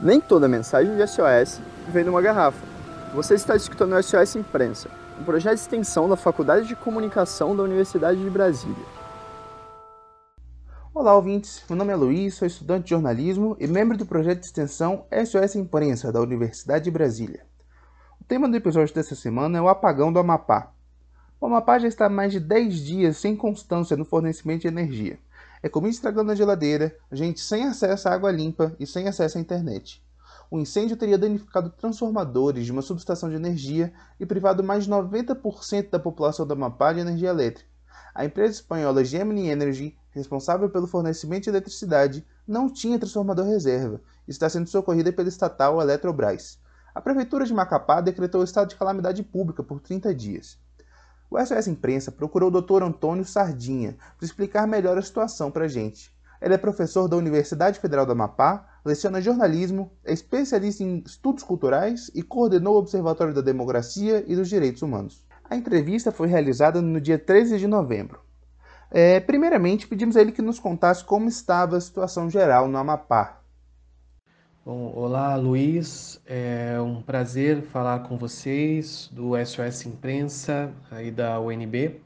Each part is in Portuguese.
Nem toda mensagem de SOS vem numa garrafa. Você está escutando o SOS Imprensa, um projeto de extensão da Faculdade de Comunicação da Universidade de Brasília. Olá, ouvintes. Meu nome é Luiz, sou estudante de jornalismo e membro do projeto de extensão SOS Imprensa da Universidade de Brasília. O tema do episódio dessa semana é o apagão do Amapá. O Amapá já está há mais de 10 dias sem constância no fornecimento de energia. É comida estragando na geladeira, gente sem acesso à água limpa e sem acesso à internet. O incêndio teria danificado transformadores de uma subestação de energia e privado mais de 90% da população do Amapá de energia elétrica. A empresa espanhola Gemini Energy, responsável pelo fornecimento de eletricidade, não tinha transformador reserva e está sendo socorrida pela estatal Eletrobras. A prefeitura de Macapá decretou o estado de calamidade pública por 30 dias. O SOS Imprensa procurou o Dr. Antônio Sardinha para explicar melhor a situação para a gente. Ele é professor da Universidade Federal do Amapá, leciona jornalismo, é especialista em estudos culturais e coordenou o Observatório da Democracia e dos Direitos Humanos. A entrevista foi realizada no dia 13 de novembro. É, primeiramente, pedimos a ele que nos contasse como estava a situação geral no Amapá. Bom, olá Luiz, é um prazer falar com vocês do SOS Imprensa aí da UNB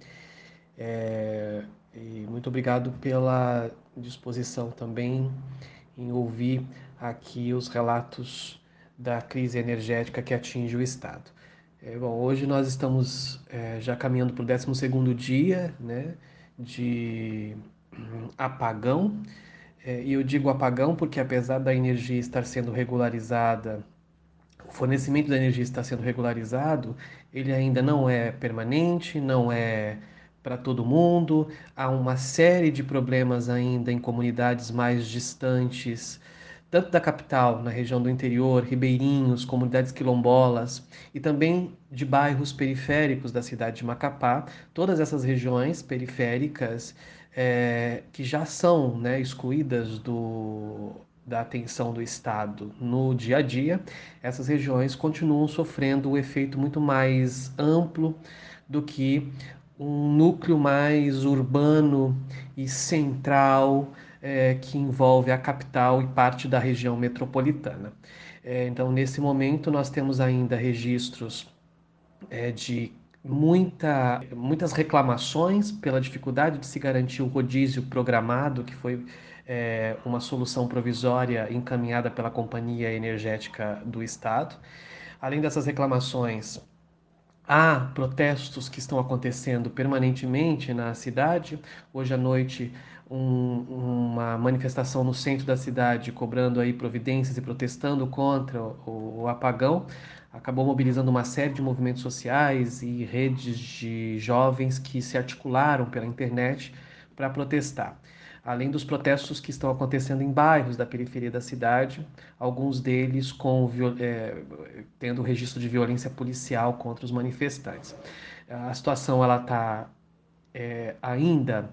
é, e muito obrigado pela disposição também em ouvir aqui os relatos da crise energética que atinge o Estado. É, bom, hoje nós estamos é, já caminhando para o 12º dia né, de hum, apagão, e eu digo apagão porque, apesar da energia estar sendo regularizada, o fornecimento da energia está sendo regularizado, ele ainda não é permanente, não é para todo mundo. Há uma série de problemas ainda em comunidades mais distantes, tanto da capital, na região do interior, ribeirinhos, comunidades quilombolas e também de bairros periféricos da cidade de Macapá. Todas essas regiões periféricas é, que já são né, excluídas do, da atenção do Estado no dia a dia, essas regiões continuam sofrendo um efeito muito mais amplo do que um núcleo mais urbano e central é, que envolve a capital e parte da região metropolitana. É, então, nesse momento, nós temos ainda registros é, de muita, muitas reclamações pela dificuldade de se garantir o rodízio programado, que foi é, uma solução provisória encaminhada pela Companhia Energética do Estado. Além dessas reclamações, há protestos que estão acontecendo permanentemente na cidade. Hoje à noite, um, uma manifestação no centro da cidade cobrando aí providências e protestando contra o, o apagão acabou mobilizando uma série de movimentos sociais e redes de jovens que se articularam pela internet para protestar. Além dos protestos que estão acontecendo em bairros da periferia da cidade, alguns deles com é, tendo registro de violência policial contra os manifestantes. A situação ela está é, ainda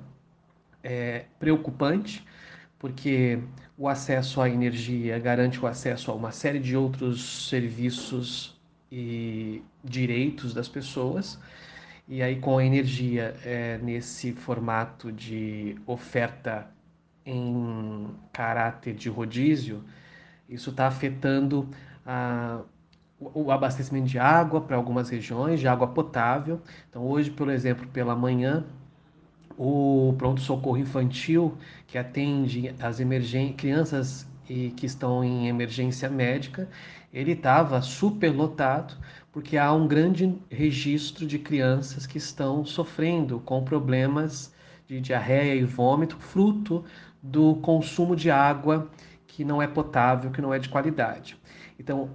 é, preocupante, porque o acesso à energia garante o acesso a uma série de outros serviços e direitos das pessoas. E aí, com a energia é, nesse formato de oferta em caráter de rodízio, isso está afetando a, o abastecimento de água para algumas regiões, de água potável. Então, hoje, por exemplo, pela manhã, o pronto-socorro infantil, que atende as crianças e que estão em emergência médica, ele estava superlotado porque há um grande registro de crianças que estão sofrendo com problemas de diarreia e vômito, fruto do consumo de água que não é potável, que não é de qualidade. Então,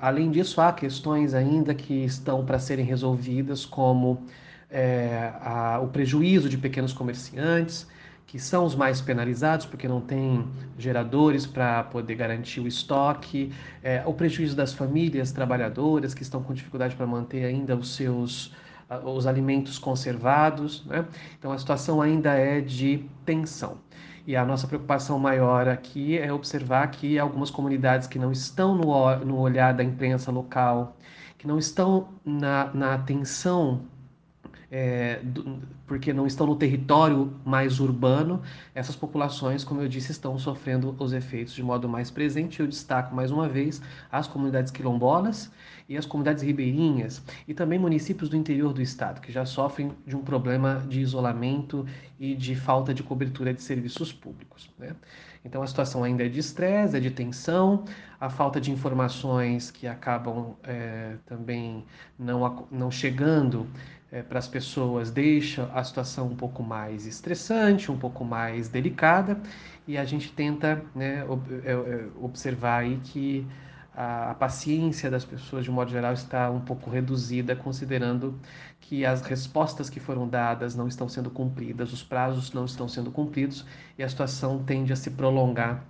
além disso, há questões ainda que estão para serem resolvidas, como é, a, o prejuízo de pequenos comerciantes, que são os mais penalizados porque não tem geradores para poder garantir o estoque, é, o prejuízo das famílias trabalhadoras que estão com dificuldade para manter ainda os seus os alimentos conservados, né? Então a situação ainda é de tensão. E a nossa preocupação maior aqui é observar que algumas comunidades que não estão no, no olhar da imprensa local, que não estão na, na atenção é, do, porque não estão no território mais urbano, essas populações, como eu disse, estão sofrendo os efeitos de modo mais presente. Eu destaco mais uma vez as comunidades quilombolas e as comunidades ribeirinhas e também municípios do interior do estado, que já sofrem de um problema de isolamento e de falta de cobertura de serviços públicos. Né? Então a situação ainda é de estresse, é de tensão, a falta de informações que acabam é, também não, não chegando é, para as pessoas deixa a situação um pouco mais estressante, um pouco mais delicada, e a gente tenta né, é, é, observar aí que a, a, paciência das pessoas, de modo geral, está um pouco reduzida, considerando que as respostas que foram dadas não estão sendo cumpridas, os prazos não estão sendo cumpridos, e a situação tende a se prolongar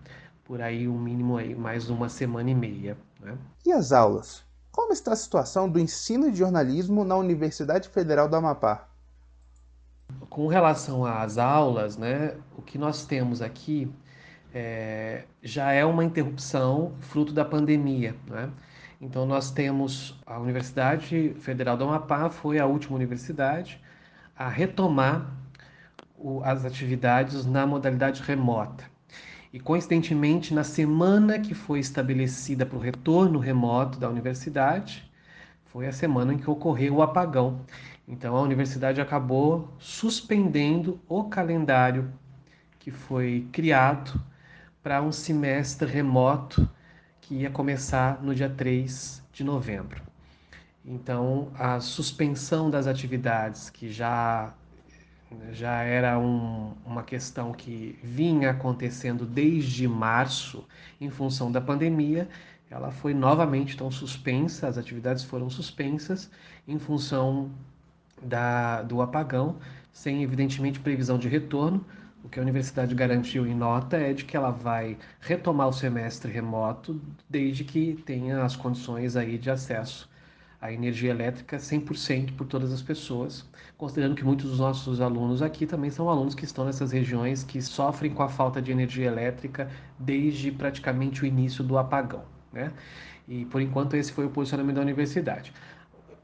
por aí um mínimo aí mais uma semana e meia. Né? E as aulas? Como está a situação do ensino de jornalismo na Universidade Federal do Amapá? Com relação às aulas, né, o que nós temos aqui é, já é uma interrupção fruto da pandemia. Né? Então, nós temos a Universidade Federal do Amapá, foi a última universidade a retomar o, as atividades na modalidade remota. E coincidentemente, na semana que foi estabelecida para o retorno remoto da universidade, foi a semana em que ocorreu o apagão. Então a universidade acabou suspendendo o calendário que foi criado para um semestre remoto que ia começar no dia 3 de novembro. Então, a suspensão das atividades que já já era um, uma questão que vinha acontecendo desde março em função da pandemia. Ela foi novamente então suspensa, as atividades foram suspensas em função da, do apagão, sem evidentemente previsão de retorno. O que a universidade garantiu em nota é de que ela vai retomar o semestre remoto desde que tenha as condições aí de acesso a energia elétrica 100% por todas as pessoas, considerando que muitos dos nossos alunos aqui também são alunos que estão nessas regiões que sofrem com a falta de energia elétrica desde praticamente o início do apagão. Né? E por enquanto esse foi o posicionamento da universidade.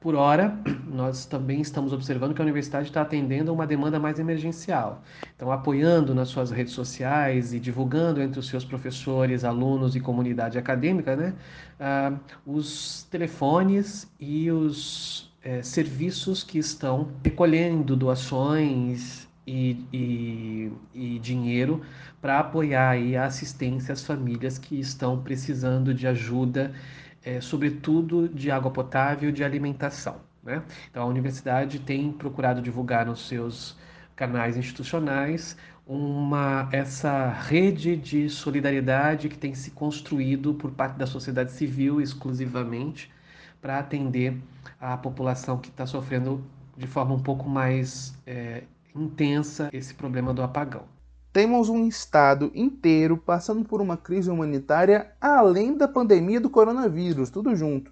Por hora, nós também estamos observando que a universidade está atendendo a uma demanda mais emergencial. Então, apoiando nas suas redes sociais e divulgando entre os seus professores, alunos e comunidade acadêmica né, uh, os telefones e os uh, serviços que estão recolhendo doações e, e, e dinheiro para apoiar aí a assistência às famílias que estão precisando de ajuda é, sobretudo de água potável e de alimentação. Né? Então, a universidade tem procurado divulgar nos seus canais institucionais uma essa rede de solidariedade que tem se construído por parte da sociedade civil exclusivamente para atender a população que está sofrendo de forma um pouco mais é, intensa esse problema do apagão. Temos um estado inteiro passando por uma crise humanitária além da pandemia do coronavírus, tudo junto.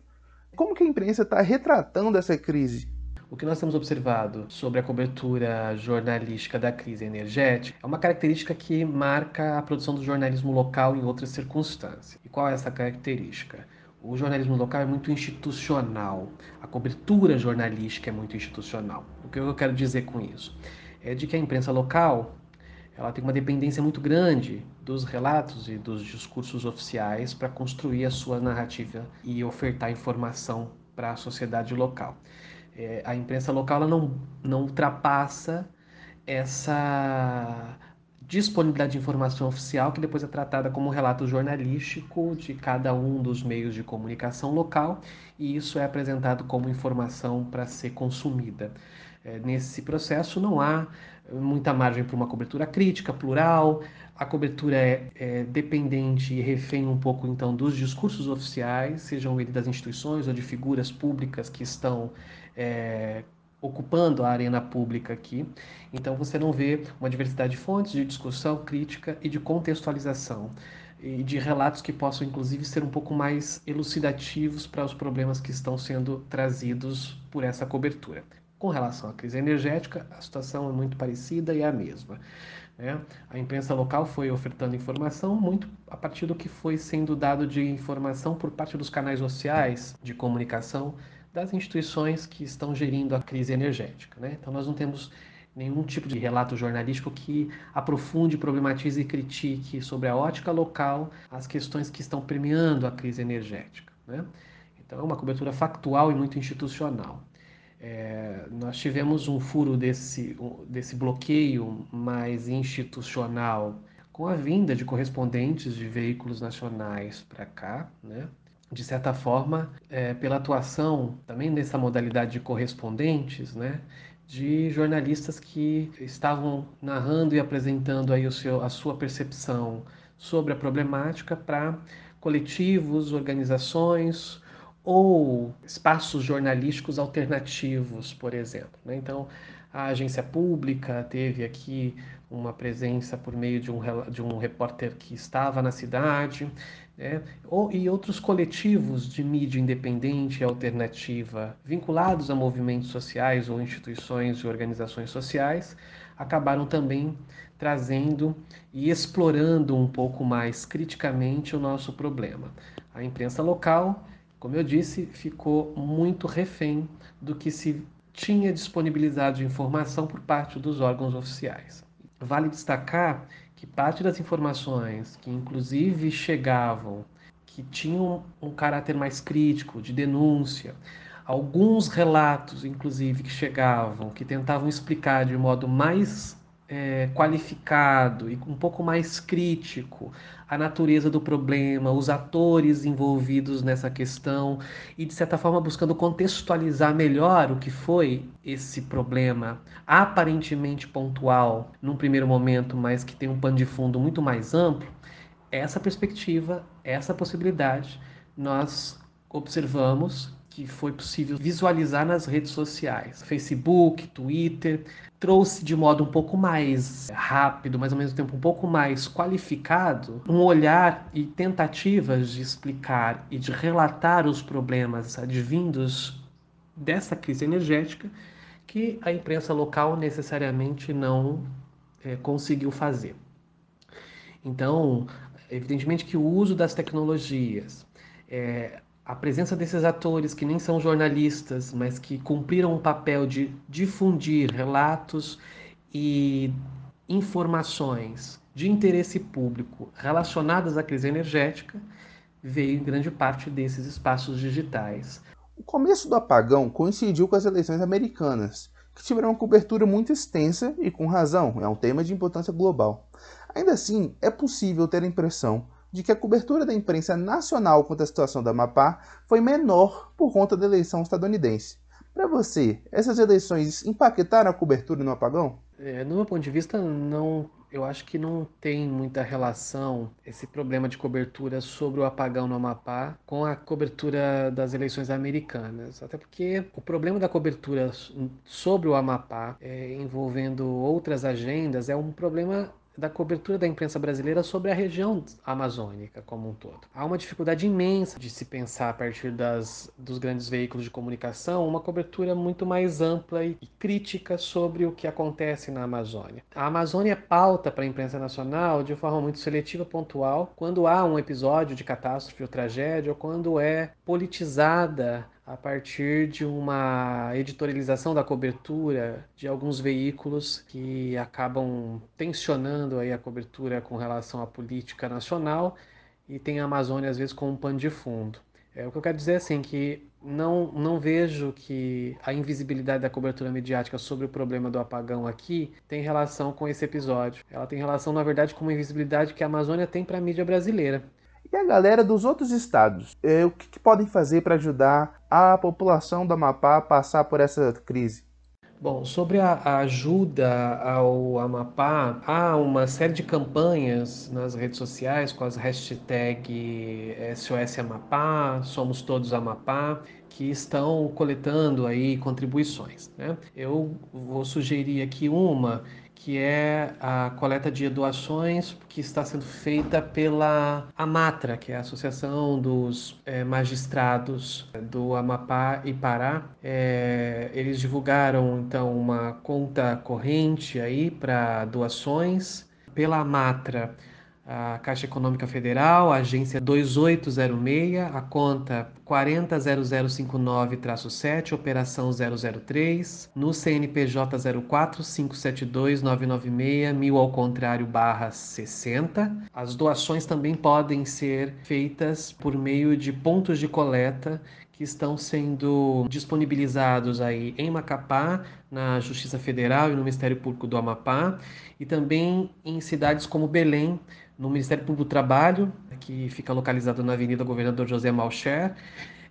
Como que a imprensa está retratando essa crise? O que nós temos observado sobre a cobertura jornalística da crise energética é uma característica que marca a produção do jornalismo local em outras circunstâncias. E qual é essa característica? O jornalismo local é muito institucional, a cobertura jornalística é muito institucional. O que eu quero dizer com isso? É de que a imprensa local ela tem uma dependência muito grande dos relatos e dos discursos oficiais para construir a sua narrativa e ofertar informação para a sociedade local. É, a imprensa local ela não, não ultrapassa essa disponibilidade de informação oficial que depois é tratada como relato jornalístico de cada um dos meios de comunicação local e isso é apresentado como informação para ser consumida. É, nesse processo não há muita margem para uma cobertura crítica, plural. A cobertura é, é, dependente e refém um pouco então dos discursos oficiais, sejam eles das instituições ou de figuras públicas que estão é, ocupando a arena pública aqui. Então você não vê uma diversidade de fontes de discussão crítica e de contextualização e de relatos que possam inclusive ser um pouco mais elucidativos para os problemas que estão sendo trazidos por essa cobertura. Com relação à crise energética, a situação é muito parecida e é a mesma. Né? A imprensa local foi ofertando informação muito a partir do que foi sendo dado de informação por parte dos canais sociais de comunicação das instituições que estão gerindo a crise energética. Né? Então, nós não temos nenhum tipo de relato jornalístico que aprofunde, problematize e critique sobre a ótica local as questões que estão premiando a crise energética. Né? Então, é uma cobertura factual e muito institucional. É, nós tivemos um furo desse, desse bloqueio mais institucional com a vinda de correspondentes de veículos nacionais para cá, né? de certa forma, é, pela atuação também nessa modalidade de correspondentes, né? de jornalistas que estavam narrando e apresentando aí o seu, a sua percepção sobre a problemática para coletivos, organizações ou espaços jornalísticos alternativos, por exemplo. Né? Então, a agência pública teve aqui uma presença por meio de um, de um repórter que estava na cidade, né? e outros coletivos de mídia independente e alternativa vinculados a movimentos sociais ou instituições e organizações sociais acabaram também trazendo e explorando um pouco mais criticamente o nosso problema. A imprensa local, como eu disse, ficou muito refém do que se tinha disponibilizado de informação por parte dos órgãos oficiais. Vale destacar que parte das informações que inclusive chegavam, que tinham um caráter mais crítico, de denúncia, alguns relatos, inclusive, que chegavam, que tentavam explicar de modo mais é, qualificado e um pouco mais crítico a natureza do problema, os atores envolvidos nessa questão e, de certa forma, buscando contextualizar melhor o que foi esse problema, aparentemente pontual num primeiro momento, mas que tem um pano de fundo muito mais amplo. Essa perspectiva, essa possibilidade, nós observamos que foi possível visualizar nas redes sociais, Facebook, Twitter, trouxe de modo um pouco mais rápido, mas ao mesmo tempo um pouco mais qualificado, um olhar e tentativas de explicar e de relatar os problemas advindos dessa crise energética que a imprensa local necessariamente não é, conseguiu fazer. Então, evidentemente que o uso das tecnologias, é, a presença desses atores que nem são jornalistas, mas que cumpriram um papel de difundir relatos e informações de interesse público relacionadas à crise energética, veio em grande parte desses espaços digitais. O começo do apagão coincidiu com as eleições americanas, que tiveram uma cobertura muito extensa e com razão, é um tema de importância global. Ainda assim, é possível ter a impressão de que a cobertura da imprensa nacional quanto à situação do Amapá foi menor por conta da eleição estadunidense. Para você, essas eleições impactaram a cobertura no apagão? É, no meu ponto de vista, não. Eu acho que não tem muita relação esse problema de cobertura sobre o apagão no Amapá com a cobertura das eleições americanas. Até porque o problema da cobertura sobre o Amapá, é, envolvendo outras agendas, é um problema da cobertura da imprensa brasileira sobre a região amazônica como um todo. Há uma dificuldade imensa de se pensar a partir das, dos grandes veículos de comunicação uma cobertura muito mais ampla e crítica sobre o que acontece na Amazônia. A Amazônia pauta para a imprensa nacional de forma muito seletiva, pontual, quando há um episódio de catástrofe ou tragédia, ou quando é politizada a partir de uma editorialização da cobertura de alguns veículos que acabam tensionando aí a cobertura com relação à política nacional e tem a Amazônia às vezes como um pano de fundo. É, o que eu quero dizer é assim, que não, não vejo que a invisibilidade da cobertura mediática sobre o problema do apagão aqui tem relação com esse episódio. Ela tem relação, na verdade, com uma invisibilidade que a Amazônia tem para a mídia brasileira. E a galera dos outros estados, é, o que, que podem fazer para ajudar a população do Amapá a passar por essa crise? Bom, sobre a ajuda ao Amapá, há uma série de campanhas nas redes sociais com as hashtags SOS Amapá, Somos Todos Amapá, que estão coletando aí contribuições. Né? Eu vou sugerir aqui uma que é a coleta de doações que está sendo feita pela AMATRA, que é a Associação dos é, Magistrados do Amapá e Pará. É, eles divulgaram então uma conta corrente aí para doações pela AMATRA. A Caixa Econômica Federal, a agência 2806, a conta 400059-7, operação 003, no CNPJ 04572996, mil ao contrário barra 60. As doações também podem ser feitas por meio de pontos de coleta que estão sendo disponibilizados aí em Macapá, na Justiça Federal e no Ministério Público do Amapá, e também em cidades como Belém, no Ministério Público do Trabalho, que fica localizado na Avenida Governador José Malcher,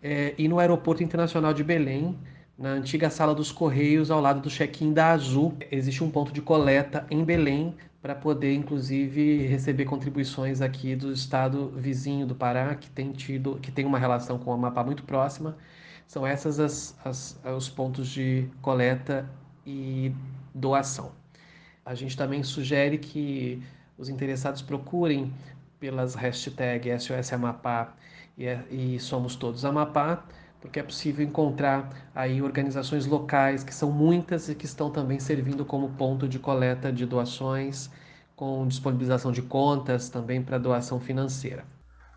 é, e no Aeroporto Internacional de Belém, na antiga sala dos Correios, ao lado do check-in da Azul. Existe um ponto de coleta em Belém para poder, inclusive, receber contribuições aqui do estado vizinho do Pará, que tem tido, que tem uma relação com o Amapá muito próxima. São essas as, as, os pontos de coleta e doação. A gente também sugere que os interessados procurem pelas hashtags SOS Amapá e, e Somos Todos Amapá, porque é possível encontrar aí organizações locais, que são muitas e que estão também servindo como ponto de coleta de doações, com disponibilização de contas também para doação financeira.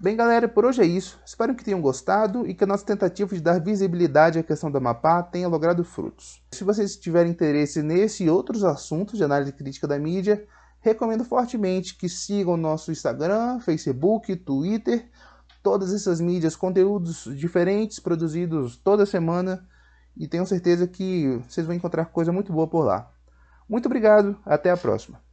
Bem, galera, por hoje é isso. Espero que tenham gostado e que a nossa tentativa de dar visibilidade à questão do Amapá tenha logrado frutos. Se vocês tiverem interesse nesse e outros assuntos de análise crítica da mídia, recomendo fortemente que sigam nosso Instagram, Facebook, Twitter, todas essas mídias, conteúdos diferentes produzidos toda semana e tenho certeza que vocês vão encontrar coisa muito boa por lá. Muito obrigado, até a próxima.